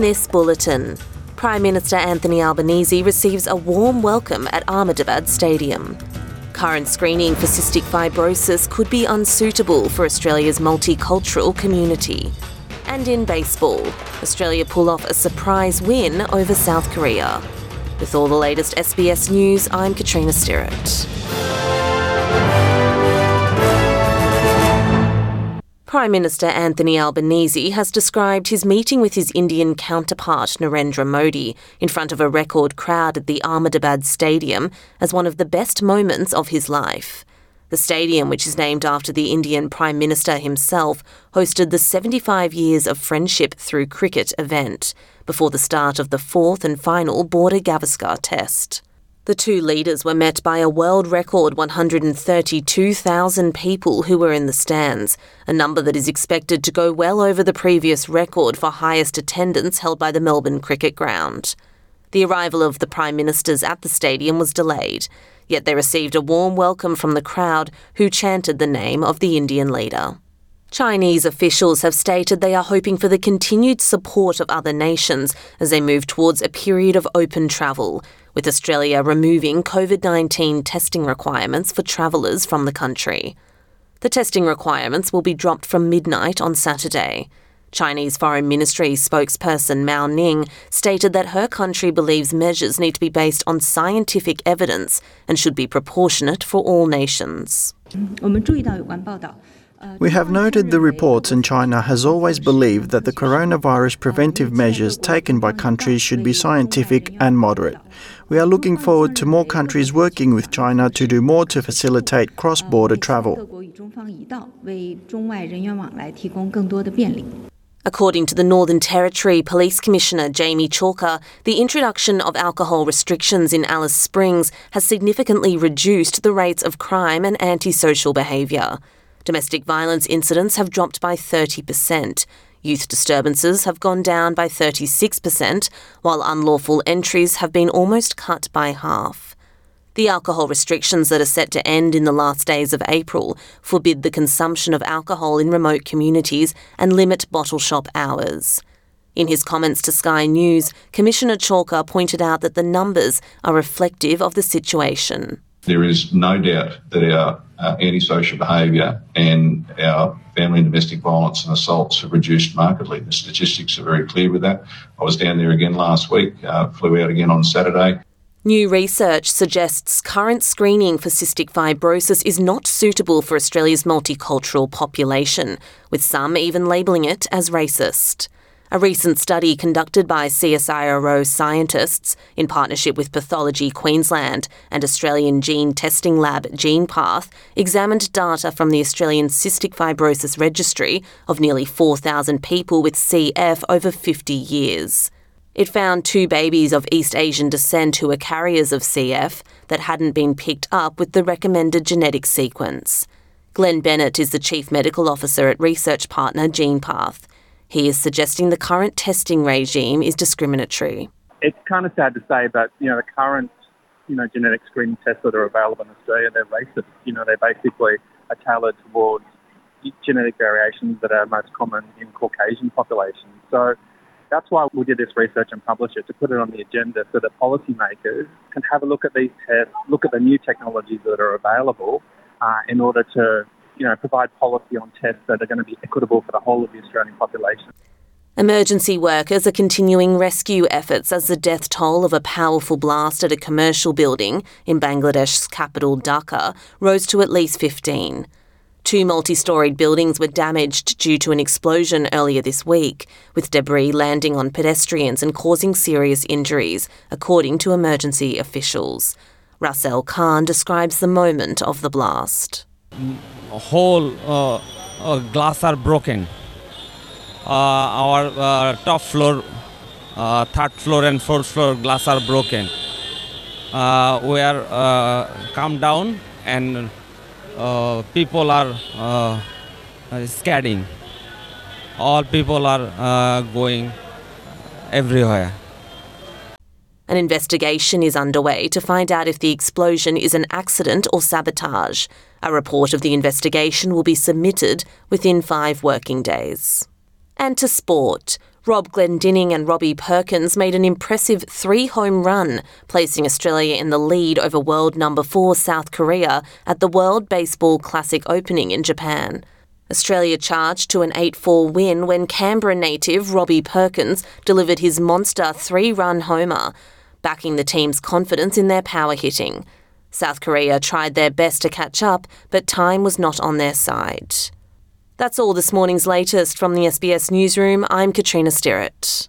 In this bulletin, Prime Minister Anthony Albanese receives a warm welcome at Ahmedabad Stadium. Current screening for cystic fibrosis could be unsuitable for Australia's multicultural community. And in baseball, Australia pull off a surprise win over South Korea. With all the latest SBS news, I'm Katrina Stirrett. Prime Minister Anthony Albanese has described his meeting with his Indian counterpart Narendra Modi in front of a record crowd at the Ahmedabad Stadium as one of the best moments of his life. The stadium, which is named after the Indian Prime Minister himself, hosted the 75 Years of Friendship Through Cricket event before the start of the fourth and final Border Gavaskar Test. The two leaders were met by a world record 132,000 people who were in the stands, a number that is expected to go well over the previous record for highest attendance held by the Melbourne Cricket Ground. The arrival of the Prime Ministers at the stadium was delayed, yet they received a warm welcome from the crowd who chanted the name of the Indian leader. Chinese officials have stated they are hoping for the continued support of other nations as they move towards a period of open travel, with Australia removing COVID 19 testing requirements for travellers from the country. The testing requirements will be dropped from midnight on Saturday. Chinese Foreign Ministry spokesperson Mao Ning stated that her country believes measures need to be based on scientific evidence and should be proportionate for all nations. We have noted the reports, and China has always believed that the coronavirus preventive measures taken by countries should be scientific and moderate. We are looking forward to more countries working with China to do more to facilitate cross border travel. According to the Northern Territory Police Commissioner Jamie Chalker, the introduction of alcohol restrictions in Alice Springs has significantly reduced the rates of crime and antisocial behaviour. Domestic violence incidents have dropped by 30%. Youth disturbances have gone down by 36%, while unlawful entries have been almost cut by half. The alcohol restrictions that are set to end in the last days of April forbid the consumption of alcohol in remote communities and limit bottle shop hours. In his comments to Sky News, Commissioner Chalker pointed out that the numbers are reflective of the situation. There is no doubt that our uh, antisocial behaviour and our family and domestic violence and assaults have reduced markedly. The statistics are very clear with that. I was down there again last week, uh, flew out again on Saturday. New research suggests current screening for cystic fibrosis is not suitable for Australia's multicultural population, with some even labelling it as racist. A recent study conducted by CSIRO scientists in partnership with Pathology Queensland and Australian gene testing lab GenePath examined data from the Australian Cystic Fibrosis Registry of nearly 4,000 people with CF over 50 years. It found two babies of East Asian descent who were carriers of CF that hadn't been picked up with the recommended genetic sequence. Glenn Bennett is the Chief Medical Officer at research partner GenePath. He is suggesting the current testing regime is discriminatory. It's kind of sad to say, but you know the current you know genetic screening tests that are available in Australia they're racist. You know they basically are tailored towards genetic variations that are most common in Caucasian populations. So that's why we did this research and publish it to put it on the agenda so that policymakers can have a look at these tests, look at the new technologies that are available uh, in order to you know, provide policy on tests that are going to be equitable for the whole of the Australian population. Emergency workers are continuing rescue efforts as the death toll of a powerful blast at a commercial building in Bangladesh's capital Dhaka rose to at least 15. Two multi storied buildings were damaged due to an explosion earlier this week, with debris landing on pedestrians and causing serious injuries, according to emergency officials. Russell Khan describes the moment of the blast whole uh, uh, glass are broken. Uh, our top floor, third floor and fourth floor glass are broken. we are come down and people are scattering. All people are going everywhere. An investigation is underway to find out if the explosion is an accident or sabotage. A report of the investigation will be submitted within five working days. And to sport. Rob Glendinning and Robbie Perkins made an impressive three home run, placing Australia in the lead over world number four South Korea at the World Baseball Classic opening in Japan. Australia charged to an 8 4 win when Canberra native Robbie Perkins delivered his monster three run homer, backing the team's confidence in their power hitting. South Korea tried their best to catch up, but time was not on their side. That's all this morning's latest from the SBS Newsroom. I'm Katrina Stirrett.